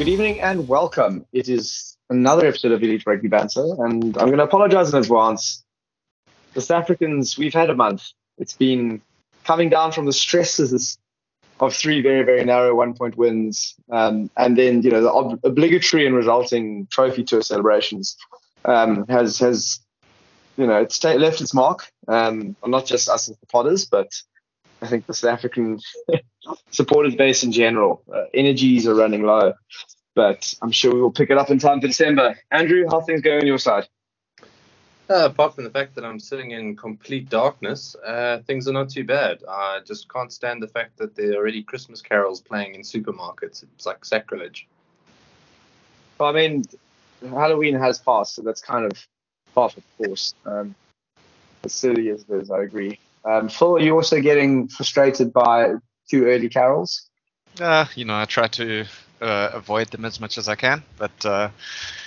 Good evening and welcome. It is another episode of Elite Rugby Banter, and I'm going to apologize in advance. The South Africans, we've had a month. It's been coming down from the stresses of three very, very narrow one point wins, um, and then you know the ob- obligatory and resulting trophy tour celebrations um, has has you know it's t- left its mark um, on not just us as the Potters, but I think the South African supporters base in general. Uh, energies are running low, but I'm sure we will pick it up in time for December. Andrew, how things going on your side? Uh, apart from the fact that I'm sitting in complete darkness, uh, things are not too bad. I just can't stand the fact that there are already Christmas carols playing in supermarkets. It's like sacrilege. Well, I mean, Halloween has passed, so that's kind of part of course. Um, as silly as it is, I agree. Um, Phil, are you also getting frustrated by too early carols? Uh, you know, I try to uh, avoid them as much as I can, but uh,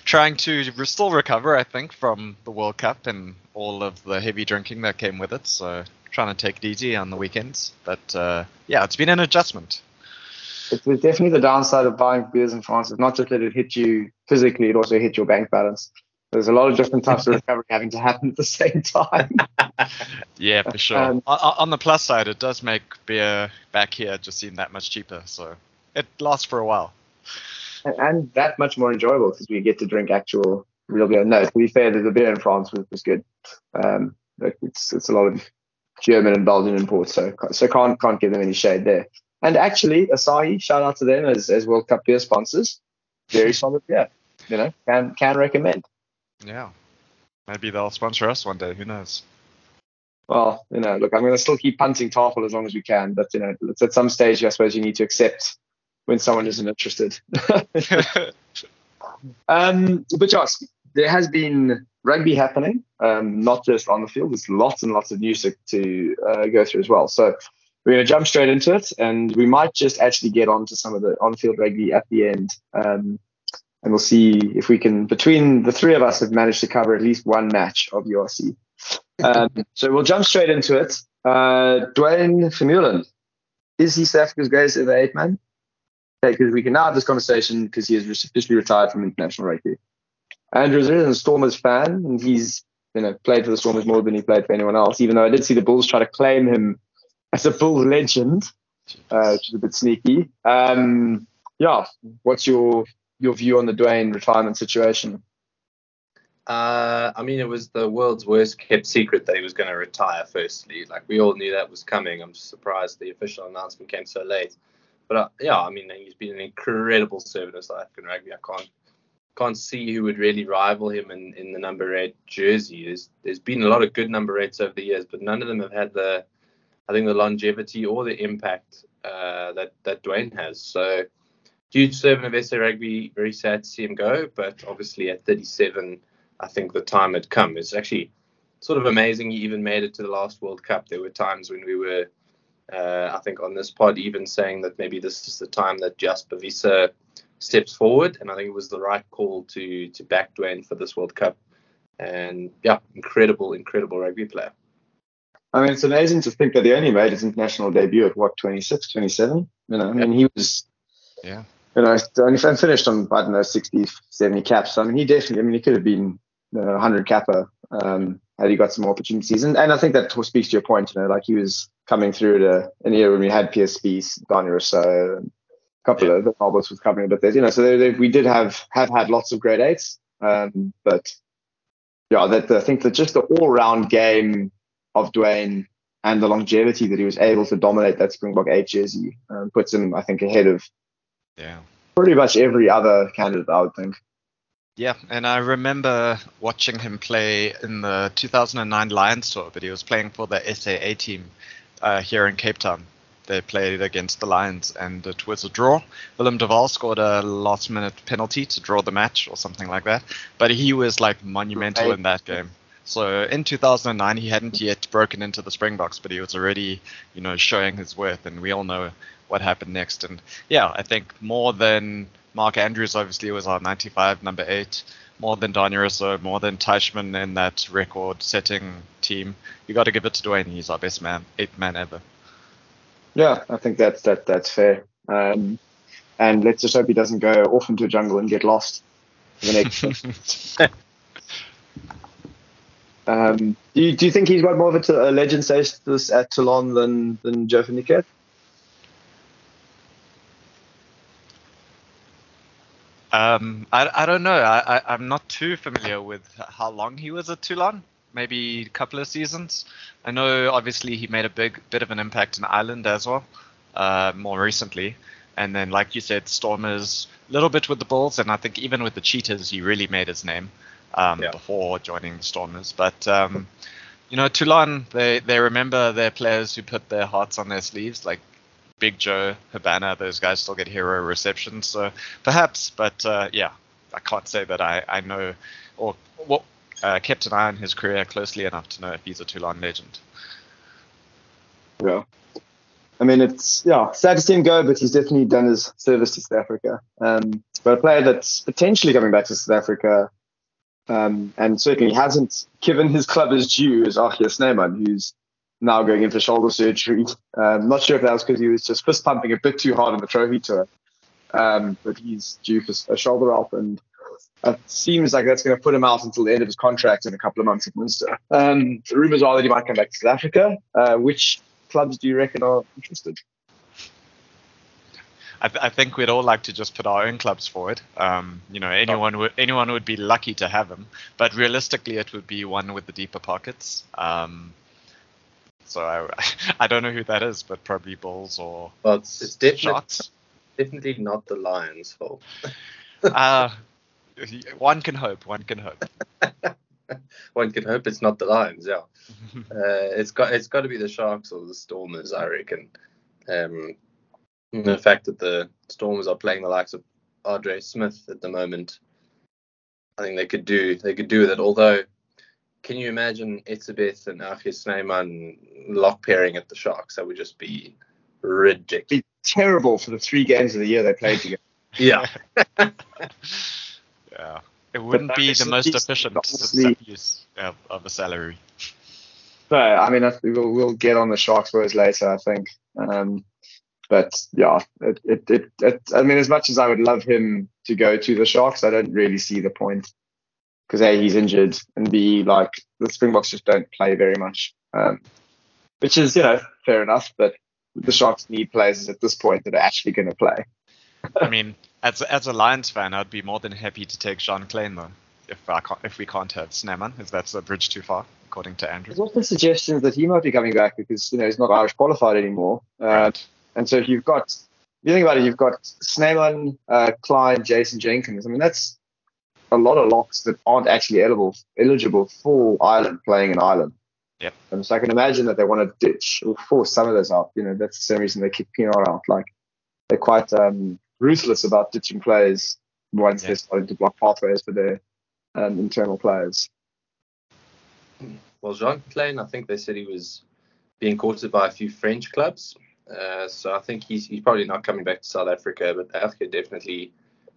trying to re- still recover, I think, from the World Cup and all of the heavy drinking that came with it. So trying to take it easy on the weekends. But uh, yeah, it's been an adjustment. It's definitely the downside of buying beers in France. It's not just that it hit you physically, it also hit your bank balance. There's a lot of different types of recovery having to happen at the same time. yeah, for sure. Um, on, on, the plus side, it does make beer back here just seem that much cheaper. So it lasts for a while. And, and that much more enjoyable because we get to drink actual real beer. No, to be fair, the beer in France was, was good. Um, it's it's a lot of German and Belgian imports, so so can't can't give them any shade there. And actually, Asahi, shout out to them as, as World Cup beer sponsors. Very solid beer. You know, can can recommend. Yeah. Maybe they'll sponsor us one day. Who knows? Well, you know, look, I'm going to still keep punting Tafel as long as we can, but you know, it's at some stage, I suppose you need to accept when someone isn't interested. um, but Josh, there has been rugby happening, um, not just on the field. There's lots and lots of news to, uh, go through as well. So we're going to jump straight into it, and we might just actually get on to some of the on-field rugby at the end. Um, and we'll see if we can, between the three of us, have managed to cover at least one match of URC. Um, so we'll jump straight into it. Uh, Duane Vermeulen, is he South Africa's greatest ever eight man? Okay, because we can now have this conversation because he has officially retired from international rugby. Andrew is a Stormers fan, and he's you know played for the Stormers more than he played for anyone else. Even though I did see the Bulls try to claim him as a Bulls legend, uh, which is a bit sneaky. Um, yeah, what's your your view on the Duane retirement situation? Uh, I mean, it was the world's worst kept secret that he was going to retire. Firstly, like we all knew that was coming. I'm surprised the official announcement came so late. But uh, yeah, I mean, he's been an incredible servant of South African rugby. I can't can't see who would really rival him in, in the number eight jersey. There's there's been a lot of good number eights over the years, but none of them have had the I think the longevity or the impact uh, that that Duane has. So huge servant of SA Rugby. Very sad to see him go, but obviously at 37, I think the time had come. It's actually sort of amazing he even made it to the last World Cup. There were times when we were, uh, I think, on this pod even saying that maybe this is the time that Jasper Wiese steps forward, and I think it was the right call to to back Duane for this World Cup. And yeah, incredible, incredible rugby player. I mean, it's amazing to think that he only made his international debut at what 26, 27. You know, I mean, he was yeah you know, only finished on, I don't know, 60, 70 caps. I mean, he definitely, I mean, he could have been you know, 100 capper um, had he got some opportunities. And, and I think that speaks to your point, you know, like he was coming through to an era when we had PSB, Danie Rossouw, and a couple yeah. of the Albers was covering a bit there, you know, so they, they, we did have, have had lots of great eights. Um, but yeah, that I think that just the all round game of Duane and the longevity that he was able to dominate that Springbok eight jersey um, puts him, I think, ahead of yeah. Pretty much every other candidate, I would think. Yeah, and I remember watching him play in the 2009 Lions tour, but he was playing for the SAA team uh, here in Cape Town. They played against the Lions, and it was a draw. Willem de Waal scored a last-minute penalty to draw the match, or something like that. But he was like monumental in that game. So in 2009, he hadn't yet broken into the Springboks, but he was already, you know, showing his worth. And we all know what happened next. And yeah, I think more than Mark Andrews obviously was our 95 number eight, more than Danie Rossouw, more than Teichmann in that record-setting team. You got to give it to Duane. He's our best man, eighth man ever. Yeah, I think that's that that's fair. Um, and let's just hope he doesn't go off into a jungle and get lost the next. um, do you do you think he's got more of a, t- a legend status at Toulon than than Joe van Um, I, I don't know. I, I, am not too familiar with how long he was at Toulon. Maybe a couple of seasons. I know obviously he made a big bit of an impact in Ireland as well, uh, more recently. And then, like you said, Stormers, a little bit with the Bulls, and I think even with the Cheetahs, he really made his name um, yeah. before joining the Stormers. But um, you know, Toulon, they they remember their players who put their hearts on their sleeves, like Big Joe, Habana, those guys still get hero receptions. So perhaps, but uh, yeah, I can't say that I, I know or what uh, kept an eye on his career closely enough to know if he's a Toulon legend. Yeah. I mean, it's yeah, sad to see him go, but he's definitely done his service to South Africa. Um, but a player that's potentially coming back to South Africa, um, and certainly hasn't given his club his due, is RG Snyman, who's now going in for shoulder surgery. Um, not sure if that was because he was just fist pumping a bit too hard on the trophy tour, um, but he's due for a shoulder up, and it seems like that's going to put him out until the end of his contract in a couple of months at Munster. Um, the rumours are that he might come back to South Africa. Uh, which clubs do you reckon are interested? I, th- I, think we'd all like to just put our own clubs forward. Um, you know, anyone would anyone would be lucky to have him, but realistically, it would be one with the deeper pockets. Um, so I, I don't know who that is, but probably Bulls or well, it's, it's definitely definitely not the Lions' fault. uh, one can hope. One can hope. one can hope it's not the Lions. Yeah, uh, it's got it's got to be the Sharks or the Stormers, I reckon. Um, the fact that the Stormers are playing the likes of Andre Smith at the moment, I think they could do they could do with it. Although can you imagine Etzebeth and RG Snyman lock pairing at the Sharks? That would just be ridiculous. Be terrible for the three games of the year they played together. yeah. yeah. It wouldn't be the most efficient use of, of a salary. So, I mean, we'll, we'll get on the Sharks words later, I think. Um, but yeah, it, it, it, it, I mean, as much as I would love him to go to the Sharks, I don't really see the point because a he's injured and b like the Springboks just don't play very much, um, which is you know fair enough. But the Sharks need players at this point that are actually going to play. I mean, as as a Lions fan, I'd be more than happy to take Jean Kleyn, though. If I can't, if we can't have Snyman, if that's a bridge too far, according to Andrew. There's also suggestions that he might be coming back because you know he's not Irish qualified anymore. Uh, right. And so if you've got, if you think about it, you've got Snyman, uh, Kleyn, Jason Jenkins. I mean, that's a lot of locks that aren't actually eligible eligible for Ireland playing in Ireland. Yep. And so I can imagine that they want to ditch or force some of those out. You know, that's the same reason they keep Pienaar out. Like they're quite um, ruthless about ditching players once they're starting to block pathways for their um, internal players. Well, Jean Kleyn, I think they said he was being courted by a few French clubs. Uh, so I think he's he's probably not coming back to South Africa, but Africa definitely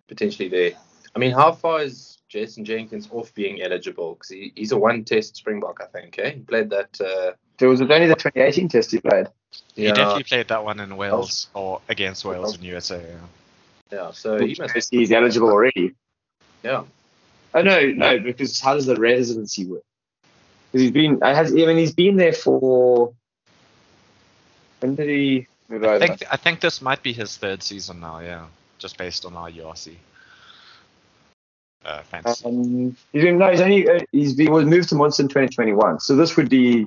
potentially there. I mean, how far is Jason Jenkins off being eligible? Because he, he's a one-test Springbok, I think. Eh? He played that. Uh, there was only the 2018 test he played. He definitely played that one in Wales or against Wales in USA. Yeah. Yeah. So he must. He's eligible already. Yeah. Oh no, no, because how does the residency work? Because he's been, has, I mean, he's been there for. When did he? I think I think this might be his third season now. Yeah, just based on our URC uh, fantasy? Um, he's been, no, he's only uh, he's been was moved to Munster in 2021. So this would be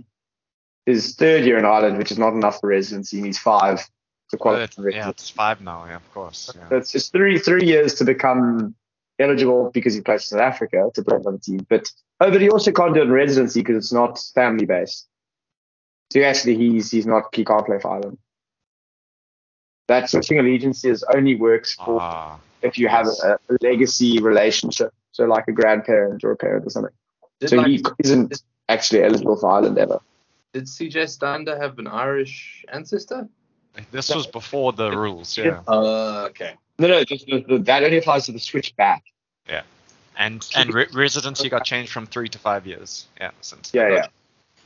his third year in Ireland, which is not enough for residency. He needs five to qualify. yeah, it's five now. Yeah, of course. Yeah. So it's three three years to become eligible because he plays South Africa to play on the team. But oh, but he also can't do it in residency because it's not family based. So actually, he's he's not he can't play for Ireland. That switching allegiances only works for ah if you have a, a, legacy relationship, so like a grandparent or a parent or something. Did so like, he isn't actually eligible for Ireland ever. Did CJ Stander have an Irish ancestor? This was before the rules, yeah. Uh, okay. No, no, just the, the, that only applies to the switch back. Yeah, and and re- residency got changed from three to five years. Yeah, since. Yeah, yeah.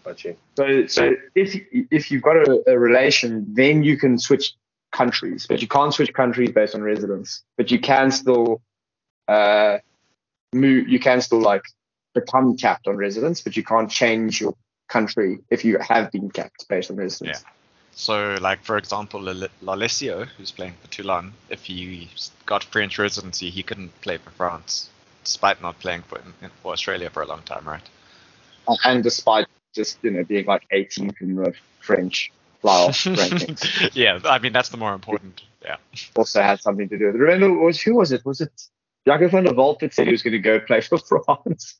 Got you. So, so if if you've got a, a relation, then you can switch countries, but you can't switch countries based on residence. But you can still uh, move. You can still like become capped on residence, but you can't change your country if you have been capped based on residence. Yeah. So, like for example, Lalesio, who's playing for Toulon, if he got French residency, he couldn't play for France, despite not playing for for Australia for a long time, right? And despite just you know being like 18th in the French playoff rankings. yeah, I mean that's the more important. Yeah. Also had something to do with it. Remember, was who was it? Was it Jaco van der Walt that said he was going to go play for France?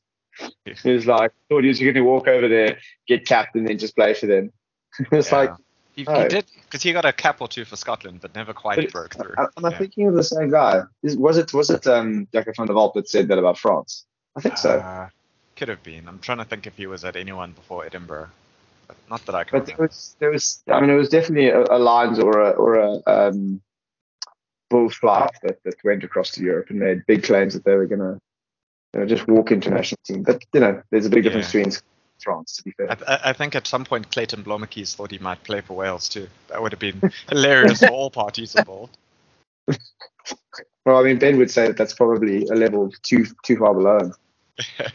He was like, thought he was going to walk over there, get capped, and then just play for them. it's yeah. like he, oh. he did because he got a cap or two for Scotland, but never quite but broke through. Am I yeah. thinking of the same guy? Is, was it was it um, Jaco van der Walt that said that about France? I think so. Uh, could have been. I'm trying to think if he was at anyone before Edinburgh. Not that I can. But there was, there was. I mean, it was definitely a, a Lions or a or a um, bull flight that, that went across to Europe and made big claims that they were going to you know, just walk international team. But you know, there's a big difference between France, to be fair. I, I, think at some point Clayton Blommetjies thought he might play for Wales too. That would have been hilarious for all parties involved. well, I mean, Ben would say that that's probably a level too too far below.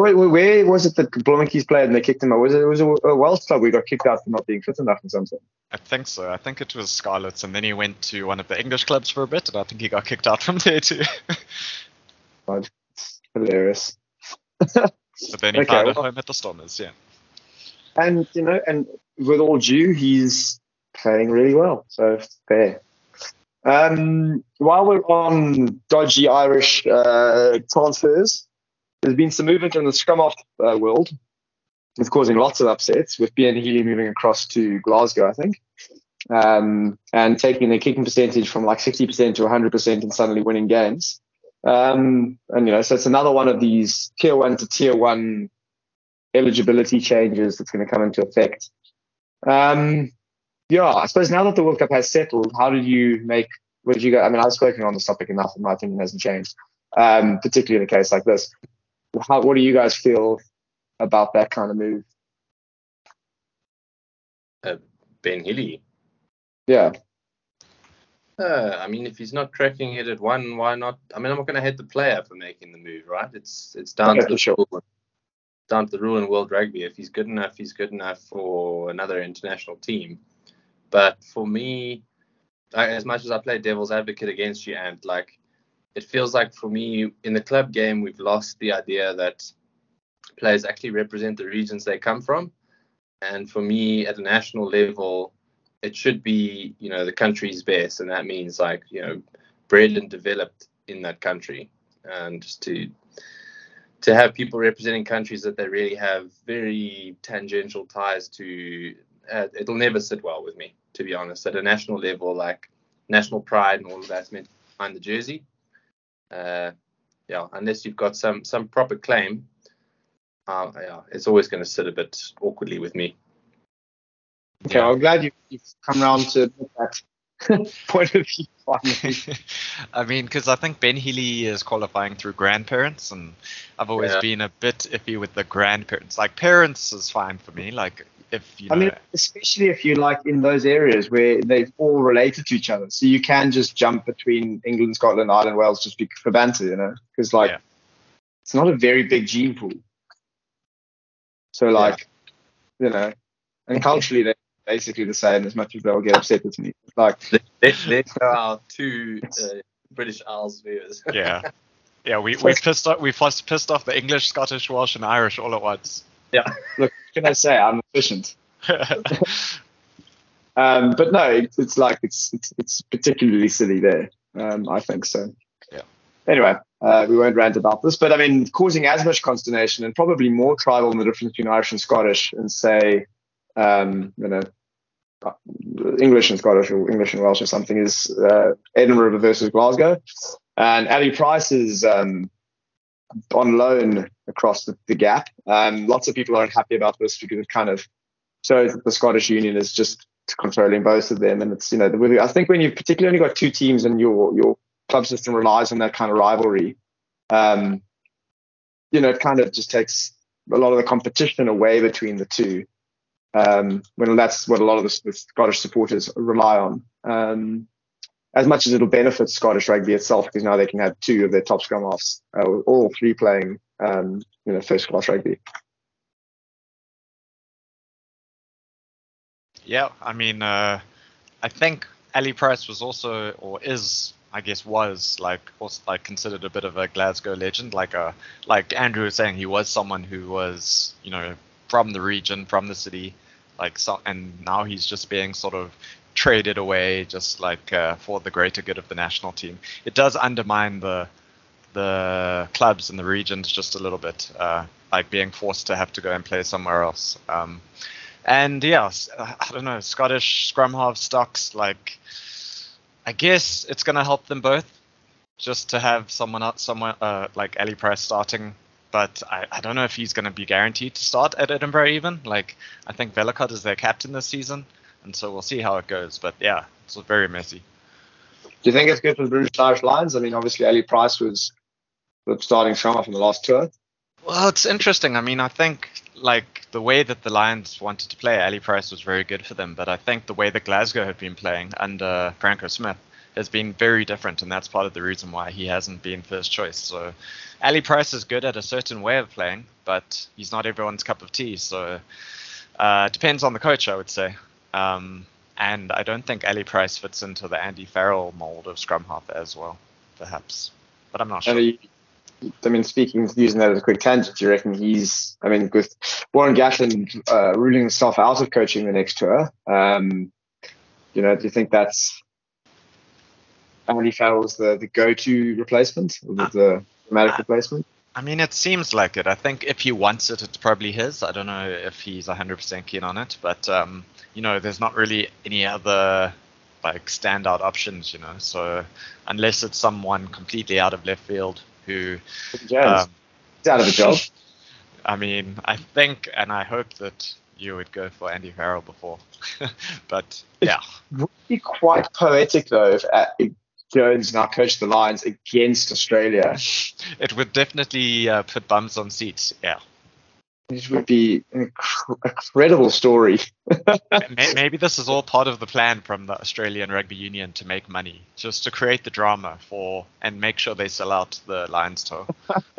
wait, wait, wait, where was it that Blommetjies played and they kicked him out? Was it, it was a, a Welsh club we got kicked out for not being fit enough or something? I think so. I think it was Scarlets, and then he went to one of the English clubs for a bit, and I think he got kicked out from there too. God, hilarious. but then he okay, found well, a home at the Stormers, yeah. And you know, and with all due, he's playing really well. So fair. Um, while we're on dodgy Irish uh, transfers, there's been some movement in the scrum off uh, world. It's causing lots of upsets with Ben Healy moving across to Glasgow, I think, um, and taking their kicking percentage from like 60% to 100% and suddenly winning games. Um, and you know, so it's another one of these tier one to tier one eligibility changes that's going to come into effect. Um, yeah, I suppose now that the World Cup has settled, how did you make? where did you go? I mean, I've spoken on this topic enough, and my opinion hasn't changed. Um, particularly in a case like this. How, what do you guys feel about that kind of move? Uh, ben Healy. Yeah. Uh, I mean, if he's not cracking it at one, why not? I mean, I'm not going to hit the player for making the move, right? It's it's down to the sure. rule, down to the rule in world rugby. If he's good enough, he's good enough for another international team. But for me, I, as much as I play devil's advocate against you, and like, it feels like for me in the club game, we've lost the idea that players actually represent the regions they come from. And for me, at a national level, it should be you know the country's best, and that means like you know bred and developed in that country, and just to to have people representing countries that they really have very tangential ties to, uh, it'll never sit well with me, to be honest. At a national level, like national pride and all of that's meant behind the jersey. Uh, yeah, unless you've got some some proper claim, uh, yeah, it's always going to sit a bit awkwardly with me. Okay, yeah. I'm glad you, you've come around to that point of view. I mean, because I think Ben Healy is qualifying through grandparents, and I've always yeah. been a bit iffy with the grandparents. Like parents is fine for me. Like if you. Know, I mean, especially if you like in those areas where they're all related to each other, so you can just jump between England, Scotland, Ireland, Wales just be for banter, you know, because like yeah. it's not a very big gene pool. So like, yeah. you know, and culturally they're basically the same as much as they'll get upset with me. Like there are two uh, British Isles viewers. yeah, yeah. We we pissed off we first pissed off the English, Scottish, Welsh, and Irish all at once. Yeah. Look, can I say I'm efficient? um, but no, it's, it's like it's, it's it's particularly silly there. Um, I think so. Yeah. Anyway, uh, we won't rant about this, but I mean, causing as much consternation and probably more tribal in the difference between Irish and Scottish, and say um, you know, English and Scottish or English and Welsh or something is uh, Edinburgh versus Glasgow. And Ali Price is um, on loan across the, the gap. Um, lots of people aren't happy about this because it kind of shows that the Scottish Union is just controlling both of them. And it's, you know, I think when you've particularly only got two teams and your, your club system relies on that kind of rivalry, um, you know, it kind of just takes a lot of the competition away between the two. Um, when that's what a lot of the, the Scottish supporters rely on. Um, as much as it'll benefit Scottish rugby itself, because now they can have two of their top scrum halves, uh, all three playing, um, you know, first class rugby. Yeah, I mean, uh, I think Ali Price was also, or is, I guess, was like also like considered a bit of a Glasgow legend. Like a like Andrew was saying, he was someone who was, you know, from the region, from the city, like so, and now he's just being sort of traded away just like uh, for the greater good of the national team. It does undermine the the clubs in the regions just a little bit, uh, like being forced to have to go and play somewhere else. Um, and yeah, I don't know, Scottish scrum half stocks, like I guess it's gonna help them both, just to have someone out somewhere uh, like Ali Price starting. But I, I don't know if he's going to be guaranteed to start at Edinburgh even. Like I think Vellacott is their captain this season and so we'll see how it goes. But yeah, it's very messy. Do you think it's good for the British Irish Lions? I mean, obviously, Ali Price was the starting scrum in the last tour. Well, it's interesting. I mean, I think like the way that the Lions wanted to play, Ali Price was very good for them. But I think the way that Glasgow had been playing under Franco Smith has been very different, and that's part of the reason why he hasn't been first choice. So, Ali Price is good at a certain way of playing, but he's not everyone's cup of tea. So, uh, it depends on the coach, I would say. Um, and I don't think Ali Price fits into the Andy Farrell mold of scrum half as well, perhaps. But I'm not sure. I mean, speaking, using that as a quick tangent, do you reckon he's, I mean, with Warren Gatland uh, ruling himself out of coaching the next tour, um, you know, do you think that's Andy Farrell's the, the go-to replacement, or the, uh, the dramatic uh, replacement? I mean, it seems like it. I think if he wants it, it's probably his. I don't know if he's 100% keen on it, but um, you know, there's not really any other like standout options, you know. So unless it's someone completely out of left field who um, out of a job. I mean, I think and I hope that you would go for Andy Farrell before, but yeah, it would be quite poetic though if, uh, if Jones now coached the Lions against Australia. It would definitely uh, put bums on seats. Yeah. It would be an incredible story. Maybe this is all part of the plan from the Australian Rugby Union to make money, just to create the drama for and make sure they sell out the Lions tour.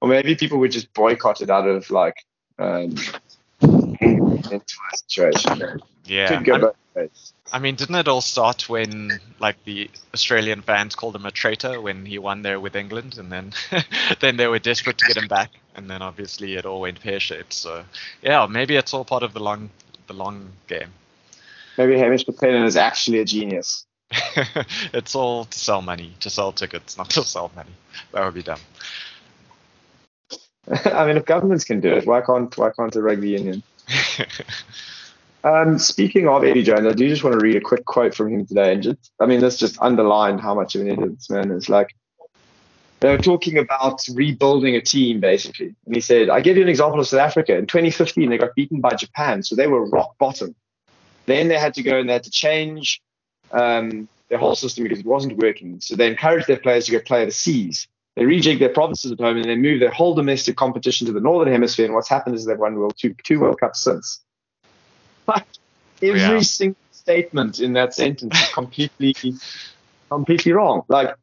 or maybe people would just boycott it out of like um, situation. Yeah. I mean, didn't it all start when like the Australian fans called him a traitor when he won there with England, and then then they were desperate to get him back, and then obviously it all went pear shaped. So yeah, maybe it's all part of the long the long game. Maybe Hamish McLennan is actually a genius. it's all to sell money, to sell tickets, not to sell money. That would be dumb. I mean, if governments can do it, why can't why can't the rugby union? Um, speaking of Eddie Jones, I do just want to read a quick quote from him today, and just, I mean, this just underlined how much of an idiot this man is. Like, they were talking about rebuilding a team, basically, and he said, "I give you an example of South Africa. In 2015, they got beaten by Japan, so they were rock bottom. Then they had to go and they had to change um, their whole system because it wasn't working. So they encouraged their players to go play overseas. They rejig their provinces at home and they move their whole domestic competition to the northern hemisphere. And what's happened is they've won World two, two World Cups since." Like every yeah. single statement in that sentence is completely, completely wrong. Like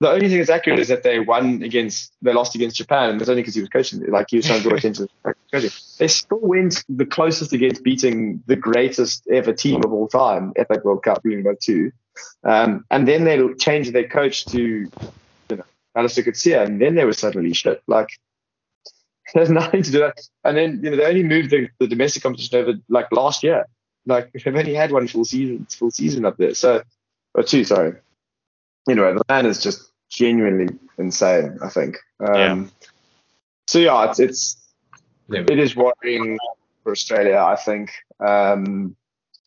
the only thing that's accurate is that they won against, they lost against Japan, and that's only because he was coaching. Like he was trying to draw attention. They still went the closest against beating the greatest ever team of all time at that World Cup, winning by two. Um, and then they changed their coach to, you know, Allister Coetzee, and then they were suddenly shit. Like there's nothing to do that. And then you know they only moved the, the domestic competition over like last year. Like they've only had one full season, full season up there. So, or two, sorry. Anyway, the man is just genuinely insane. I think. Um, yeah. So yeah, it's it's it is worrying for Australia. I think um,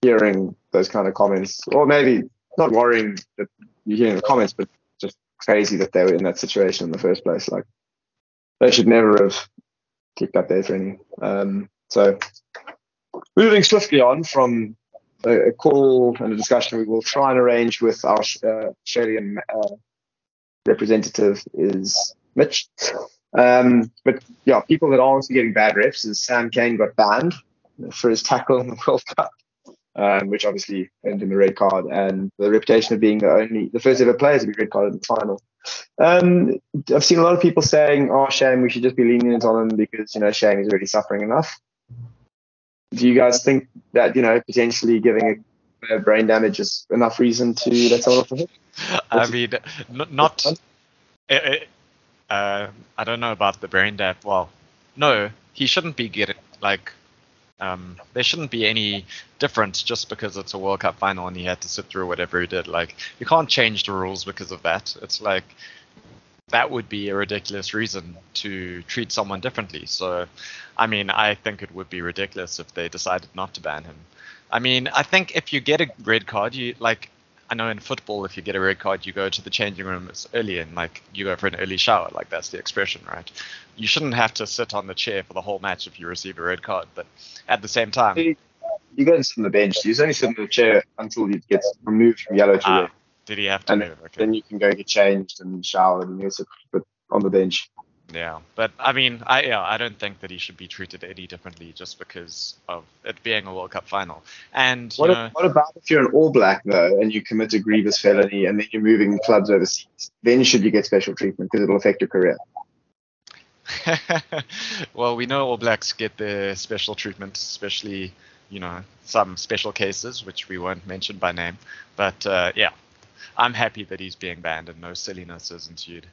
hearing those kind of comments, or maybe not worrying that you're hearing the comments, but just crazy that they were in that situation in the first place. Like they should never have kicked up their training. Um, so moving swiftly on from a, a, call and a discussion we will try and arrange with our uh, Australian uh, representative is Mitch. Um, but yeah, people that are also getting bad refs is Sam Cane got banned for his tackle in the World Cup, um, which obviously earned him a red card and the reputation of being the only, the first ever player to be red carded in the final. Um, I've seen a lot of people saying, "Oh, Shane, we should just be lenient on him because you know Shane is already suffering enough." Do you guys think that you know potentially giving a, brain damage is enough reason to let someone off the hook? I mean, not. It, it, uh, I don't know about the brain death. Well, no, he shouldn't be getting like. Um, there shouldn't be any difference just because it's a World Cup final and he had to sit through whatever he did. Like, you can't change the rules because of that. It's like that would be a ridiculous reason to treat someone differently. So, I mean, I think it would be ridiculous if they decided not to ban him. I mean, I think if you get a red card, you like I know in football, if you get a red card, you go to the changing room early and like you go for an early shower. Like that's the expression, right? You shouldn't have to sit on the chair for the whole match if you receive a red card. But at the same time, you, you go and sit on the bench. You only sit on the chair until it gets removed from yellow to ah, red. did he have to And move? Okay. Then you can go get changed and showered and you sit on the bench. Yeah, but I mean, I yeah, I don't think that he should be treated any differently just because of it being a World Cup final. And you What, know, what about if you're an All Black though, and you commit a grievous felony, and then you're moving clubs overseas? Then should you get special treatment because it'll affect your career? well, we know All Blacks get their special treatment, especially you know some special cases which we won't mention by name. But uh, yeah, I'm happy that he's being banned and no silliness has ensued.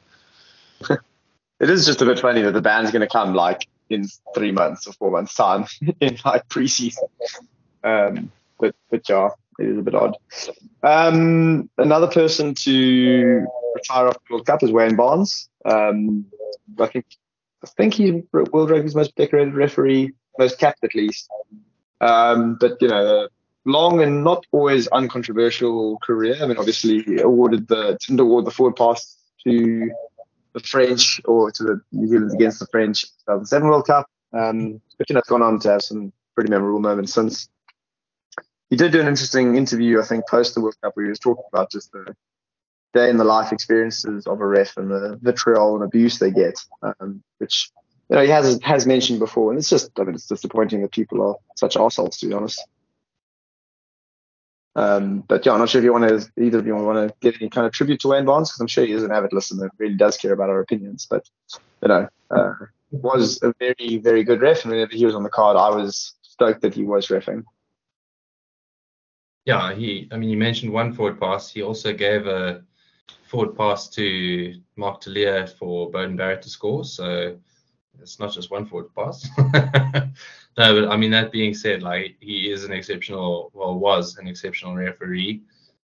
It is just a bit funny that the band's going to come like in three months or four months time in like preseason. Um, but but yeah, it is a bit odd. Um, another person to retire off the World Cup is Wayne Barnes. Um, I think I think he's World Rugby's most decorated referee, most capped at least. Um, but you know, long and not always uncontroversial career. I mean, obviously awarded the didn't award the forward pass to the French or to the New Zealand against the French 2007 World Cup. Um, but you know, it's gone on to have some pretty memorable moments since. He did do an interesting interview, I think, post the World Cup, where he was talking about just the day in the life experiences of a ref and the vitriol and abuse they get, um, which you know he has has mentioned before, and it's just I mean it's disappointing that people are such assholes, to be honest. Um, but yeah, I'm not sure if you want to either of you want to give any kind of tribute to Wayne Barnes because I'm sure he is an avid listener, and really does care about our opinions. But you know, uh, was a very very good ref, and whenever he was on the card, I was stoked that he was refing. Yeah, he. I mean, you mentioned one forward pass. He also gave a forward pass to Mark Telea for Beauden Barrett to score. So it's not just one forward pass. no, but I mean that being said, like he is an exceptional, well, was an exceptional referee.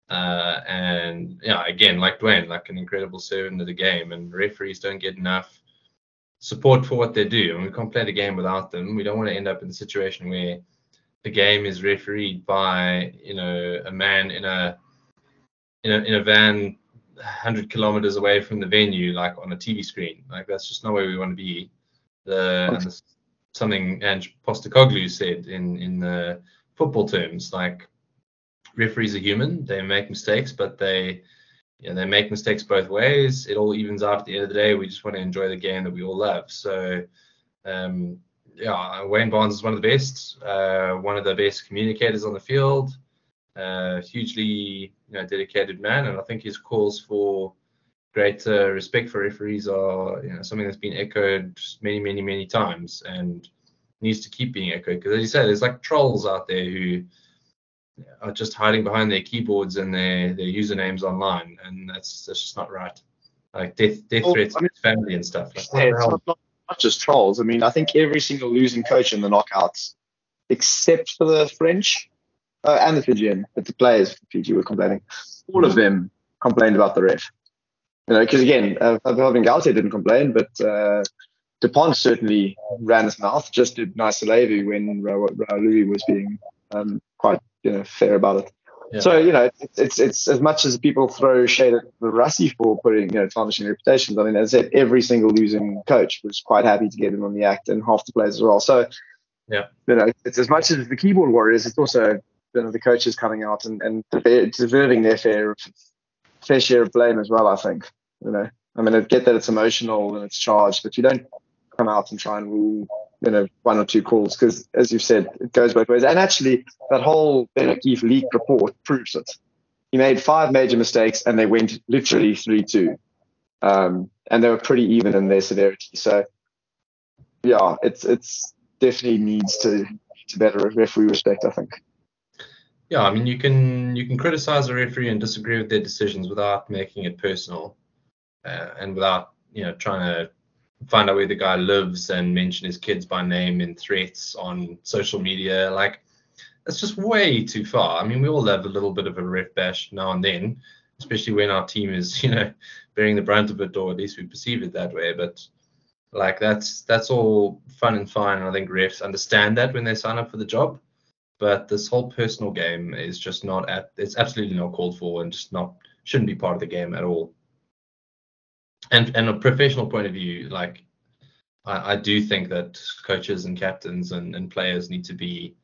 Uh, and yeah, again, like Duane, like an incredible servant of the game. And referees don't get enough support for what they do. And we can't play the game without them. We don't want to end up in a situation where the game is refereed by, you know, a man in a in a in a van 100 kilometers away from the venue, like on a TV screen. Like that's just not where we want to be. The, and something Ange Postecoglou said in in the football terms, like referees are human, they make mistakes, but they you know, they make mistakes both ways. It all evens out at the end of the day. We just want to enjoy the game that we all love. So um, yeah, Wayne Barnes is one of the best, uh, one of the best communicators on the field. Uh, hugely you know, dedicated man, and I think his calls for great uh, respect for referees are you know, something that's been echoed many, many, many times, and needs to keep being echoed. Because as you said, there's like trolls out there who are just hiding behind their keyboards and their their usernames online, and that's that's just not right. Like death death Well, threats I mean, family and stuff. Like, Yeah, it's not, not, not just trolls. I mean, I think every single losing coach in the knockouts, except for the French uh, and the Fijian, but the players for Fiji were complaining. All of them complained about the ref. You know, because again, uh, Melvin Galte didn't complain, but uh, Dupont certainly ran his mouth. Just did Nayacalevu when Ra- Raiwalui was being um, quite you know fair about it. Yeah. So you know, it's, it's it's as much as people throw shade at the Russi for putting you know tarnishing reputations. I mean, as I said, every single losing coach was quite happy to get him on the act, and half the players as well. So Yeah. you know, it's as much as the keyboard warriors, it's also you know the coaches coming out and and deserving their fair fair share of blame as well. I think you know, I mean, I get that it's emotional and it's charged, but you don't come out and try and rule you know one or two calls because, as you've said, it goes both ways. And actually, that whole Ben leak report proves it. He made five major mistakes, and they went literally three-two, um, and they were pretty even in their severity. So, yeah, it's it's definitely needs to to better referee respect. I think. Yeah, I mean, you can you can criticize a referee and disagree with their decisions without making it personal, uh, and without you know trying to find out where the guy lives and mention his kids by name in threats on social media. Like, that's just way too far. I mean, we all have a little bit of a ref bash now and then, especially when our team is, you know, bearing the brunt of it, or at least we perceive it that way. But like, that's that's all fun and fine. I think refs understand that when they sign up for the job. But this whole personal game is just not at. It's absolutely not called for, and just not shouldn't be part of the game at all and and a professional point of view, like I, I do think that coaches and captains and, and players need to be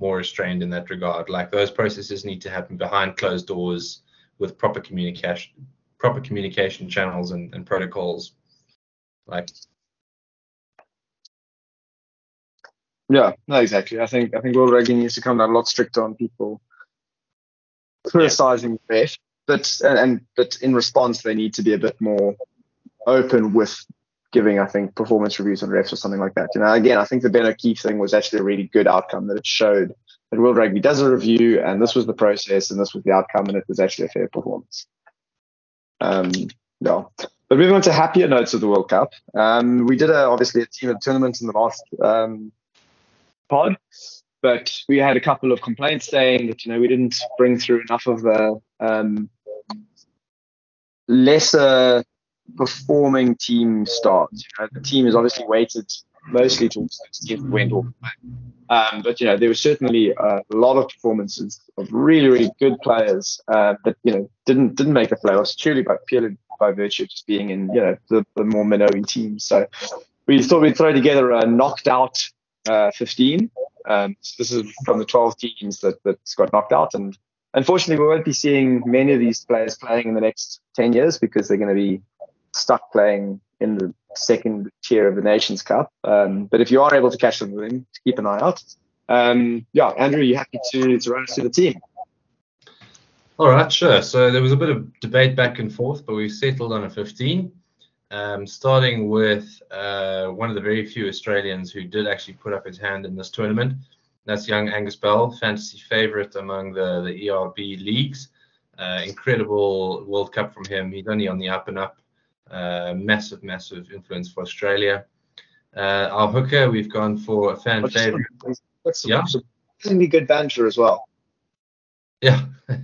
more restrained in that regard. Like those processes need to happen behind closed doors with proper communication proper communication channels and, and protocols. Like Yeah, no, exactly. I think I think World Rugby needs to come down a lot stricter on people criticizing yeah. ref, but and, and but in response they need to be a bit more open with giving, I think, performance reviews on refs or something like that. You know, again, I think the Ben O'Keeffe thing was actually a really good outcome that it showed that World Rugby does a review and this was the process and this was the outcome and it was actually a fair performance. Um, yeah. But moving on to happier notes of the World Cup, um, we did a, obviously a team of tournament in the last um, pod, but we had a couple of complaints saying that you know we didn't bring through enough of the um, lesser performing team starts. You know, the team is obviously weighted mostly towards the team that went off. Um, but you know, there were certainly a lot of performances of really, really good players uh, that you know didn't didn't make the playoffs purely by purely by virtue of just being in you know the, the more minnowy teams. So we thought we'd throw together a knocked out uh, 15. Um, so this is from the 12 teams that that got knocked out, and unfortunately, we won't be seeing many of these players playing in the next 10 years because they're going to be stuck playing in the second tier of the Nations Cup. Um, but if you are able to catch them, then keep an eye out. Um, yeah, Andrew, you happy to, to run us through the team? All right, sure. So there was a bit of debate back and forth, but we settled on a 15. Um, starting with uh, one of the very few Australians who did actually put up his hand in this tournament. That's young Angus Bell, fantasy favourite among the, the ERB leagues. Uh, incredible World Cup from him. He's only on the up and up. Uh, massive, massive influence for Australia. Uh, our hooker, we've gone for a fan What's favorite. That's yeah. Really good banter as well. Yeah.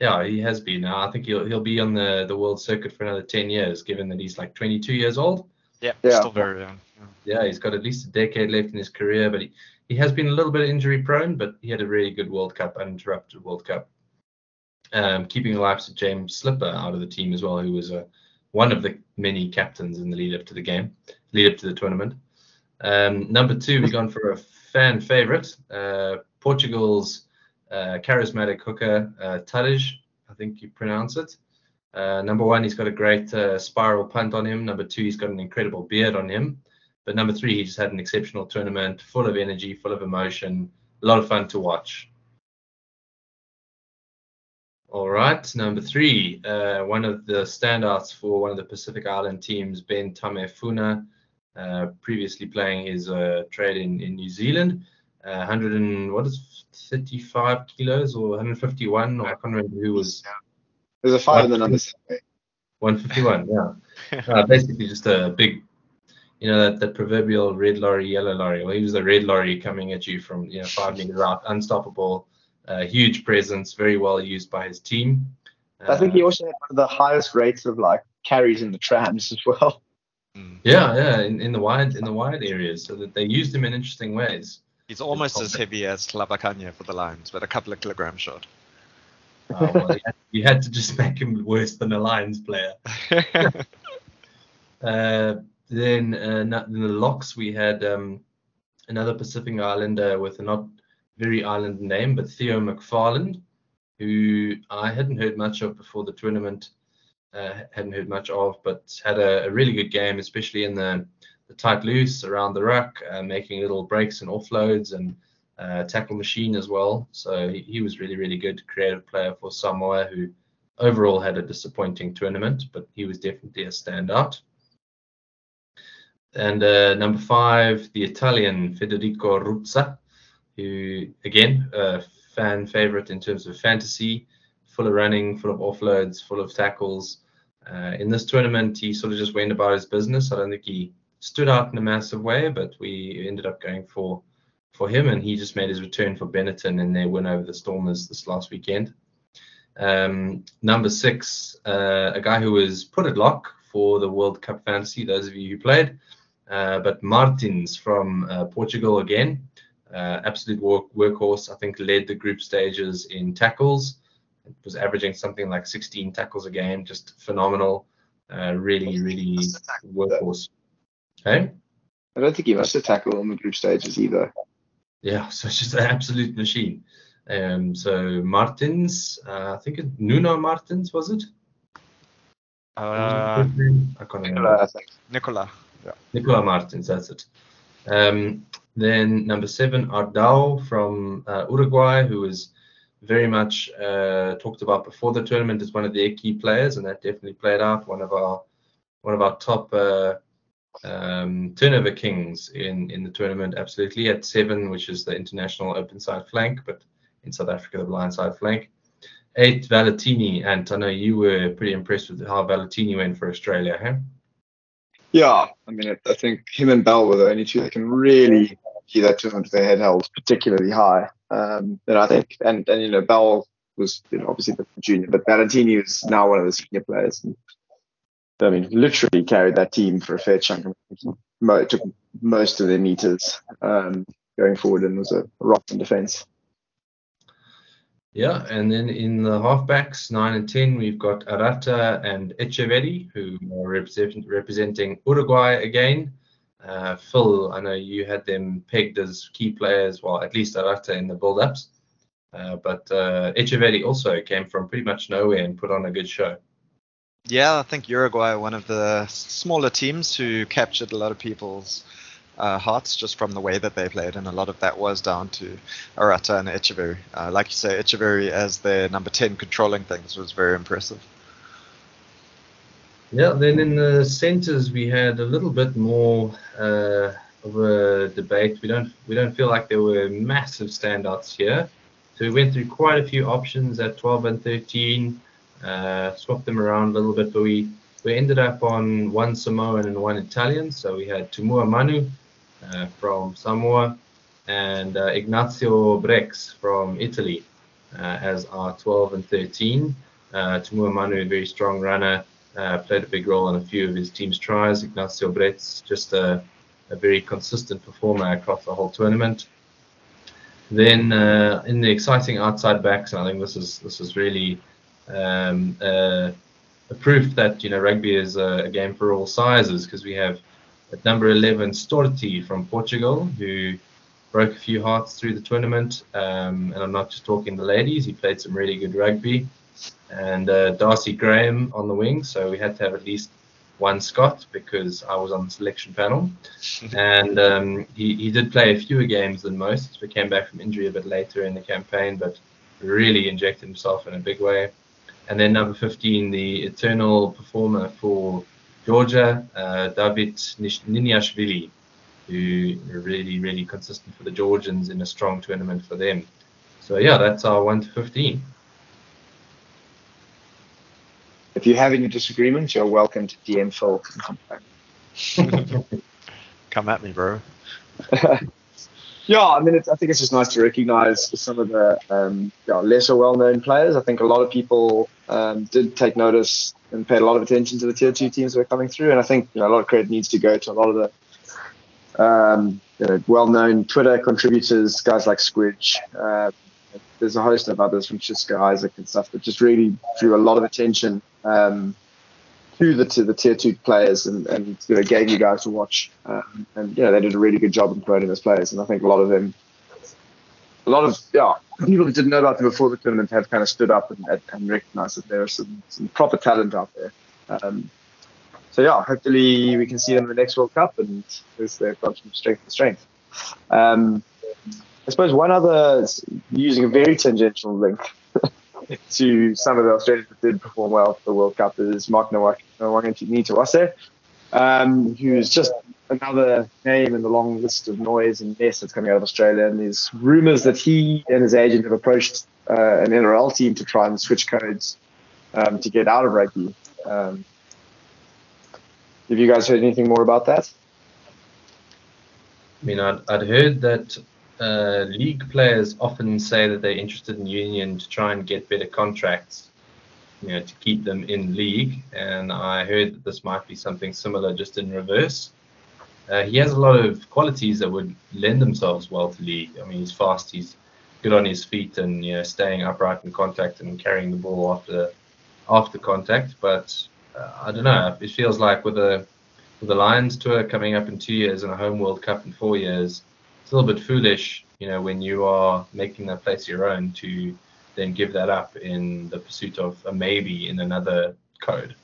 yeah, he has been. I think he'll he'll be on the, the world circuit for another 10 years, given that he's like 22 years old. Yeah, yeah. still very young. Yeah. yeah, he's got at least a decade left in his career, but he, he has been a little bit injury prone, but he had a really good World Cup, uninterrupted World Cup. Um, keeping alive to James Slipper out of the team as well, who was a one of the many captains in the lead up to the game, lead up to the tournament. Um, number two, we've gone for a fan favorite, uh, Portugal's uh, charismatic hooker, uh, I think you pronounce it. Uh, number one, he's got a great uh, spiral punt on him. Number two, he's got an incredible beard on him. But number three, he just had an exceptional tournament, full of energy, full of emotion, a lot of fun to watch. All right, number three, uh, one of the standouts for one of the Pacific Island teams, Ben Tameifuna, uh, previously playing his uh, trade in, in New Zealand, 100 uh, and what is 35 kilos or 151, or I can't remember who was. There's a five in the numbers. 151, yeah. Uh, basically, just a big, you know, that, that proverbial red lorry, yellow lorry. Well, he was the red lorry coming at you from, you know, five meters out, unstoppable a huge presence, very well used by his team. I think he uh, also had one of the highest rates of like carries in the trams as well. Yeah, yeah, in, in the wide in the wide areas, so that they used him in interesting ways. He's almost as heavy as Ntlabakanye for the Lions, but a couple of kilograms short. Oh, well, you, had, to just make him worse than a Lions player. uh, then uh, in the locks we had um, another Pacific Islander with a not very island name, but Theo McFarland, who I hadn't heard much of before the tournament, uh, hadn't heard much of, but had a, a, really good game, especially in the, the tight loose around the ruck, uh, making little breaks and offloads and uh, tackle machine as well. So he, he, was really, really good creative player for Samoa, who overall had a disappointing tournament, but he was definitely a standout. And uh, number five, the Italian Federico Ruzza, who again, a fan favorite in terms of fantasy, full of running, full of offloads, full of tackles. Uh, in this tournament, he sort of just went about his business. I don't think he stood out in a massive way, but we ended up going for for him, and he just made his return for Benetton in their win over the Stormers this last weekend. Um, number six, uh, a guy who was put at lock for the World Cup Fantasy, those of you who played, uh, but Martins from uh, Portugal again, uh, absolute work, workhorse. I think led the group stages in tackles. It was averaging something like 16 tackles a game, just phenomenal. Uh, really, really workhorse. Hey? I don't think he must have tackle on the group stages either. Yeah, so it's just an absolute machine. Um, so Martins, uh, I think it, Nuno Martins was it? Uh, I can't remember. Nicola. Yeah. Nicola Martins, that's it. Um, then number seven, Ardao from uh, Uruguay, who was very much uh, talked about before the tournament as one of their key players, and that definitely played out. One of our one of our top uh, um, turnover kings in, in the tournament, absolutely, at seven, which is the international open side flank, but in South Africa, the blind side flank. Eight, Valentini, and I know you were pretty impressed with how Valentini went for Australia, huh? Yeah, I mean, I think him and Bell were the only two that can really keep that tournament with their head held particularly high. Um, and I think, and, and you know, Bell was you know, obviously the junior, but Valentini is now one of the senior players. And I mean, literally carried that team for a fair chunk. Of, took most of their meters um, going forward and was a rock in defence. Yeah, and then in the halfbacks, 9 and 10, we've got Arata and Echeverry, who are represent, representing Uruguay again. Uh, Phil, I know you had them pegged as key players, well, at least Arata in the build ups. Uh, but uh, Echeverry also came from pretty much nowhere and put on a good show. Yeah, I think Uruguay one of the smaller teams who captured a lot of people's uh, hearts just from the way that they played, and a lot of that was down to Arata and Echeverry. Uh, like you say, Echeverry as their number 10 controlling things was very impressive. Yeah, then in the centres we had a little bit more uh, of a debate. We don't we don't feel like there were massive standouts here. So we went through quite a few options at 12 and 13 uh, swapped them around a little bit, but we, we ended up on one Samoan and one Italian. So we had Tumua Manu uh, from Samoa and uh, Ignacio Brex from Italy uh, as our 12 and 13. Uh, Tumua Manu, a very strong runner, uh, played a big role in a few of his team's tries. Ignacio Brex, just a, a very consistent performer across the whole tournament. Then in the exciting outside backs, and I think this is this is really um, uh, a proof that you know rugby is a, a game for all sizes because we have at number 11 Storti from Portugal who broke a few hearts through the tournament. Um, and I'm not just talking the ladies he played some really good rugby. And uh, Darcy Graham on the wing so we had to have at least one Scot because I was on the selection panel. And um, he, he did play a fewer games than most he came back from injury a bit later in the campaign but really injected himself in a big way and then number 15, the eternal performer for Georgia, uh, David Niniashvili, who really, really consistent for the Georgians in a strong tournament for them. So yeah, that's our 1 to 15. If you have any disagreements, you're welcome to DM Phil Come at me, bro. Yeah, I mean, I think it's just nice to recognise some of the um, lesser well-known players. I think a lot of people um, did take notice and paid a lot of attention to the tier two teams that were coming through, and I think you know, a lot of credit needs to go to a lot of the um, you know, well-known Twitter contributors, guys like Squidge. Uh, there's a host of others from Cisco, Isaac, and stuff that just really drew a lot of attention um, to the to the tier two players and, and you know, gave you guys to watch. Um, and yeah, they did a really good job in promoting those players. And I think a lot of them, a lot of yeah people that didn't know about them before the tournament have kind of stood up and, and recognized that there are some, some proper talent out there. Um, so yeah, hopefully we can see them in the next World Cup, and they've gone from strength to strength. Um, I suppose one other, using a very tangential link to some of the Australians that did perform well for the World Cup is Mark Nawaqanitawase, um, who's just another name in the long list of noise and mess that's coming out of Australia. And there's rumours that he and his agent have approached uh, an NRL team to try and switch codes um, to get out of rugby. Um, have you guys heard anything more about that? I mean, I'd, I'd heard that uh, league players often say that they're interested in union to try and get better contracts, you know, to keep them in league. And I heard that this might be something similar, just in reverse. Uh, he has a lot of qualities that would lend themselves well to league. I mean, he's fast, he's good on his feet, and you know, staying upright in contact and carrying the ball after after contact. But uh, I don't know. It feels like with a with the Lions tour coming up in two years and a home World Cup in four years, it's a little bit foolish, you know, when you are making that place your own to then give that up in the pursuit of a maybe in another code.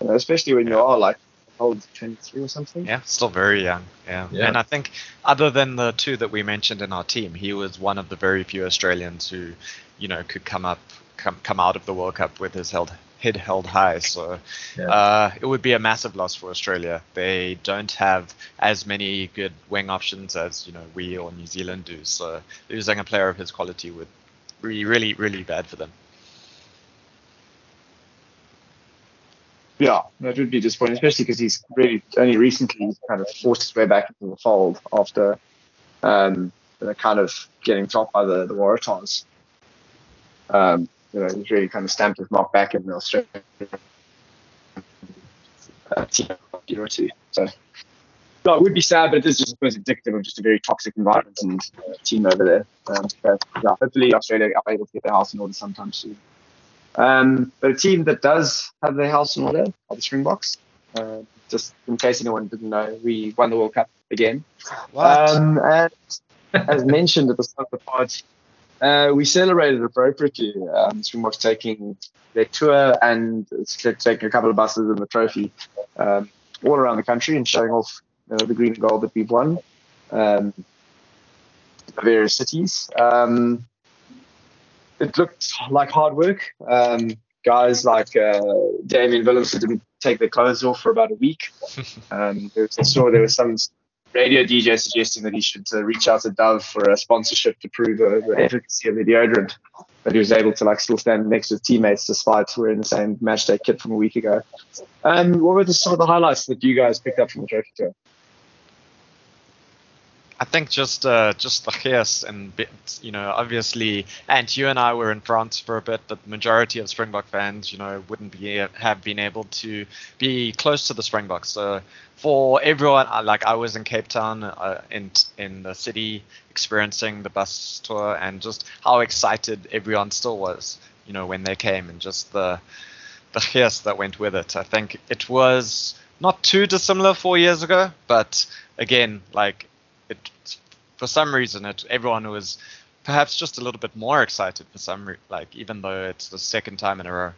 Especially when you are like old 23 or something. Yeah, still very young. Yeah. yeah. And I think other than the two that we mentioned in our team, he was one of the very few Australians who, you know, could come up come come out of the World Cup with his held head held high. So yeah. uh, it would be a massive loss for Australia. They don't have as many good wing options as you know we or New Zealand do. So losing a player of his quality would be really, really bad for them. Yeah, that would be disappointing, especially because he's really only recently kind of forced his way back into the fold after um, kind of getting topped by the, the Waratahs. Um, you know, he's really kind of stamped his mark back in the Australian uh, team year or two. So, no, it would be sad, but it is just, I suppose, indicative of just a very toxic environment and uh, team over there. Um, but, yeah, hopefully Australia are able to get their house in order sometime soon. Um, but a team that does have their house in order are the Springboks. Uh, just in case anyone didn't know, we won the World Cup again. Um, and as mentioned at the start of the pod, uh, we celebrated appropriately. Um, Springboks taking their tour and taking a couple of buses and the trophy um, all around the country and showing off know, the green and gold that we've won. Um, various cities. Um, it looked like hard work. Um, guys like uh, Damian Willemse didn't take their clothes off for about a week. Um, there was, I saw there was some radio DJ suggesting that he should uh, reach out to Dove for a sponsorship to prove uh, the efficacy of the deodorant. But he was able to like still stand next to his teammates despite wearing the same matchday kit from a week ago. Um, what were the sort of the highlights that you guys picked up from the trophy tour? I think just uh, just the chaos and you know obviously, and you and I were in France for a bit, but the majority of Springbok fans, you know, wouldn't be have been able to be close to the Springboks. So for everyone, like I was in Cape Town, uh, in in the city, experiencing the bus tour, and just how excited everyone still was, you know, when they came, and just the the chaos that went with it. I think it was not too dissimilar four years ago, but again, like it for some reason it everyone was perhaps just a little bit more excited for some re- like even though it's the second time in a row.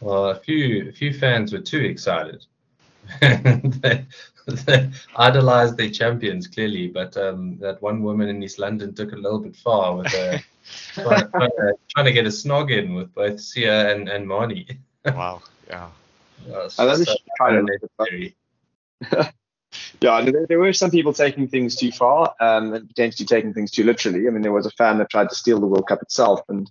Well, a few a few fans were too excited. they, they idolized their champions clearly, but um, that one woman in East London took a little bit far with uh, trying, trying, to, trying, to, get a snog in with both Siya and, and Marnie. wow, yeah. Uh, I love so kind of Yeah, there, there, were some people taking things too far um, and potentially taking things too literally. I mean, there was a fan that tried to steal the World Cup itself and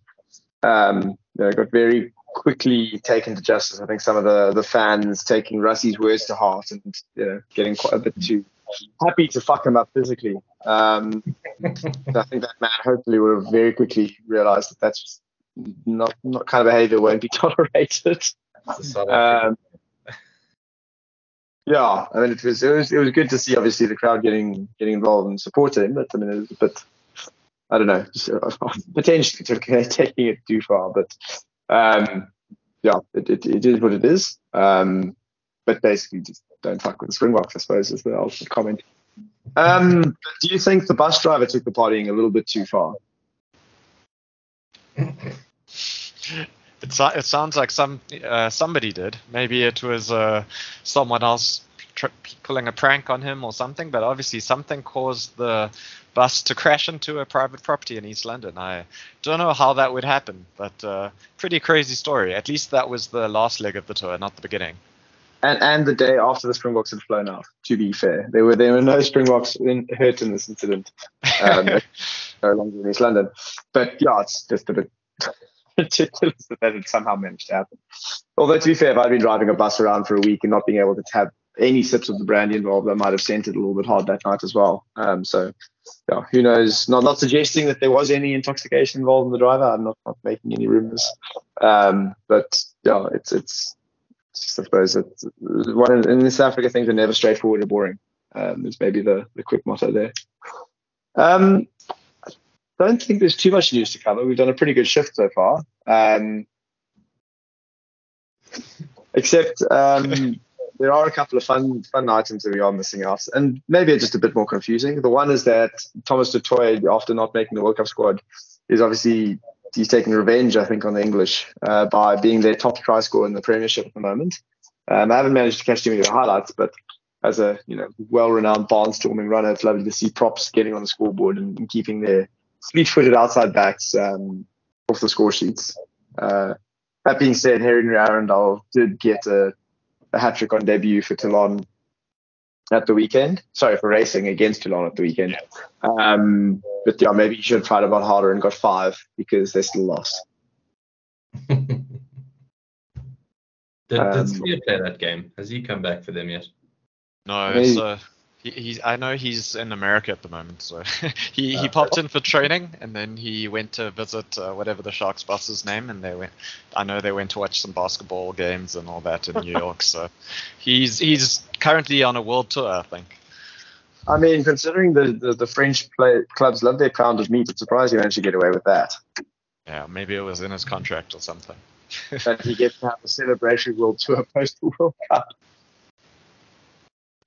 um, you know, got very quickly taken to justice. I think some of the, the fans taking Rassie's words to heart and you know, getting quite a bit too happy to fuck him up physically. Um, I think that man hopefully will very quickly realise that that's not not kind of behaviour won't be tolerated. Um, yeah, I mean, it was, it was it was good to see obviously the crowd getting getting involved and supporting, him, but I mean, it was a bit, I don't know, uh, potentially taking it too far, but um, yeah, it, it, it is what it is. Um, but basically, just don't fuck with the Springboks, I suppose, is the ultimate comment. Um, do you think the bus driver took the partying a little bit too far? It, so, it sounds like some uh, somebody did. Maybe it was uh, someone else tr- pulling a prank on him or something. But obviously, something caused the bus to crash into a private property in East London. I don't know how that would happen, but uh, pretty crazy story. At least that was the last leg of the tour, not the beginning. And and the day after the Springboks had flown out. To be fair, there were there were no Springboks in, hurt in this incident. Um, no longer in East London, but yeah, it's just a bit ridiculous that it somehow managed to happen. Although to be fair, if I'd been driving a bus around for a week and not being able to have any sips of the brandy involved, I might have sent it a little bit hard that night as well. Um, so yeah, who knows? Not not suggesting that there was any intoxication involved in the driver. I'm not, not making any rumors. Um, but yeah, it's it's I suppose it's one in, South Africa things are never straightforward or boring. Um, is maybe the the quick motto there. Um, don't think there's too much news to cover. We've done a pretty good shift so far. Um, except um, there are a couple of fun fun items that we are missing out, and maybe just a bit more confusing. The one is that Thomas du Toit, after not making the World Cup squad, is obviously he's taking revenge, I think, on the English uh, by being their top try scorer in the Premiership at the moment. Um, I haven't managed to catch too many of the highlights, but as a you know well-renowned barnstorming runner, it's lovely to see props getting on the scoreboard and, and keeping their fleet-footed outside backs um, off the score sheets. Uh, that being said, Henry Arundell did get a a hat trick on debut for Toulon at the weekend. Sorry, for racing against Toulon at the weekend. Um, but yeah, maybe you should have tried a lot harder and got five because they still lost. did, um, did play that game? Has he come back for them yet? No, so he, he's I know he's in America at the moment, so he, he uh, popped in for training and then he went to visit uh, whatever the Sharks boss's name, and they went. I know they went to watch some basketball games and all that in New York. So he's he's currently on a world tour, I think. I mean, considering the, the, the French play, clubs love their pound of meat, it's surprising he managed to get away with that. Yeah, maybe it was in his contract or something. that he gets to have a celebration world tour post the World Cup.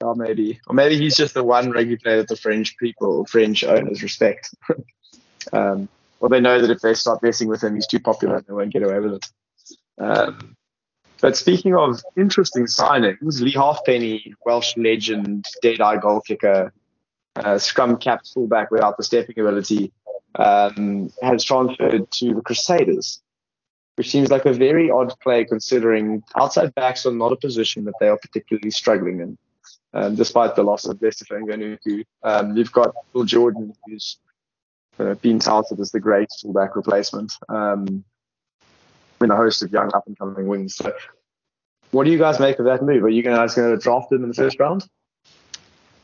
Or maybe, or maybe he's just the one rugby player that the French people, French owners respect. um, or they know that if they start messing with him, he's too popular, and they won't get away with it. Um, but speaking of interesting signings, Leigh Halfpenny, Welsh legend, dead-eye goal kicker, uh, scrum capped fullback without the stepping ability, um, has transferred to the Crusaders, which seems like a very odd play considering outside backs are not a position that they are particularly struggling in um, despite the loss of Leicester Fainga'anuku. Um, you've got Will Jordan, who's uh, been touted as the great fullback replacement um, in a host of young up and coming wings. So, what do you guys make of that move? Are you guys going to draft him in the first round?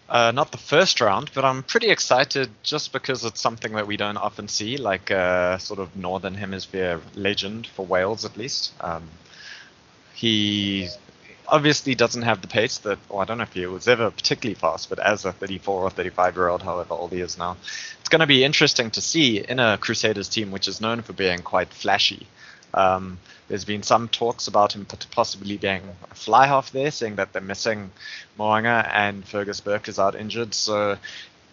Uh, not the first round, but I'm pretty excited just because it's something that we don't often see, like a uh, sort of Northern Hemisphere legend for Wales, at least. Um, he obviously doesn't have the pace that, well, I don't know if he was ever particularly fast, but as a 34 or 35 year old, however old he is now, it's going to be interesting to see in a Crusaders team which is known for being quite flashy. Um, there's been some talks about him possibly being a fly half there, saying that they're missing Mo'unga and Fergus Burke is out injured. So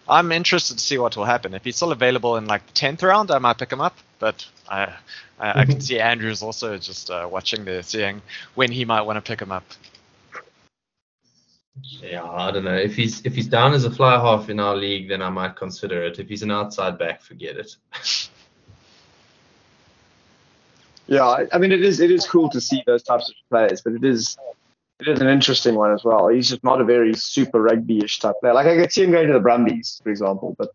I'm interested to see what will happen. If he's still available in like the 10th round, I might pick him up. But I, I, I can mm-hmm. see Andrews also just uh, watching there, seeing when he might want to pick him up. Yeah, I don't know. If he's if he's down as a fly half in our league, then I might consider it. If he's an outside back, forget it. yeah, I mean it is it is cool to see those types of players, but it is it is an interesting one as well. He's just not a very super rugby-ish type player. Like I could see him going to the Brumbies, for example, but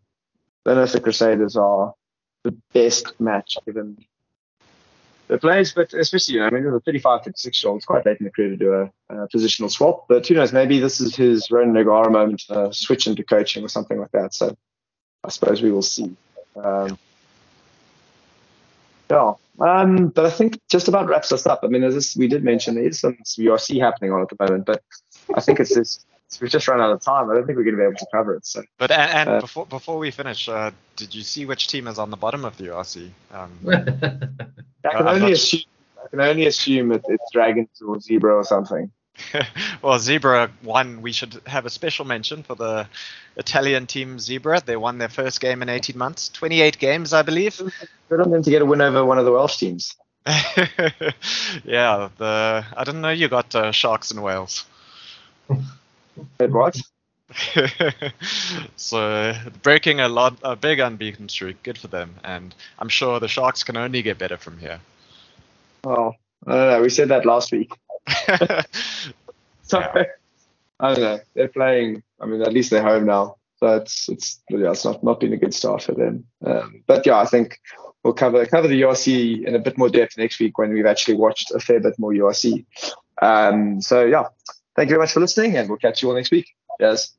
I don't know if the Crusaders are the best match given the players, but especially, you know, I mean, the 35, 36 year old, it's quite late in the career to do a, positional swap, but who knows, maybe this is his Ronan O'Gara moment uh, switch into coaching or something like that. So I suppose we will see. Um, yeah, um, but I think just about wraps us up. I mean, as we did mention, there is some URC happening on at the moment, but I think it's just we've just run out of time. I don't think we're going to be able to cover it. So, but and, and uh, before before we finish, uh, did you see which team is on the bottom of the URC? Um, I can only assume. I can only assume it, it's Dragons or Zebre or something. well, Zebre won. We should have a special mention for the Italian team Zebre. They won their first game in 18 months, 28 games, I believe. Good on them to get a win over one of the Welsh teams. yeah, the I didn't know you got uh, sharks in Wales. It what? so breaking a lot, a big unbeaten streak, good for them, and I'm sure the Sharks can only get better from here. Oh, I don't know. We said that last week. so, Yeah. I don't know. They're playing. I mean, at least they're home now, so it's it's yeah, it's not not been a good start for them. Um, but yeah, I think we'll cover cover the URC in a bit more depth next week when we've actually watched a fair bit more URC. Um, so yeah, thank you very much for listening, and we'll catch you all next week. Yes.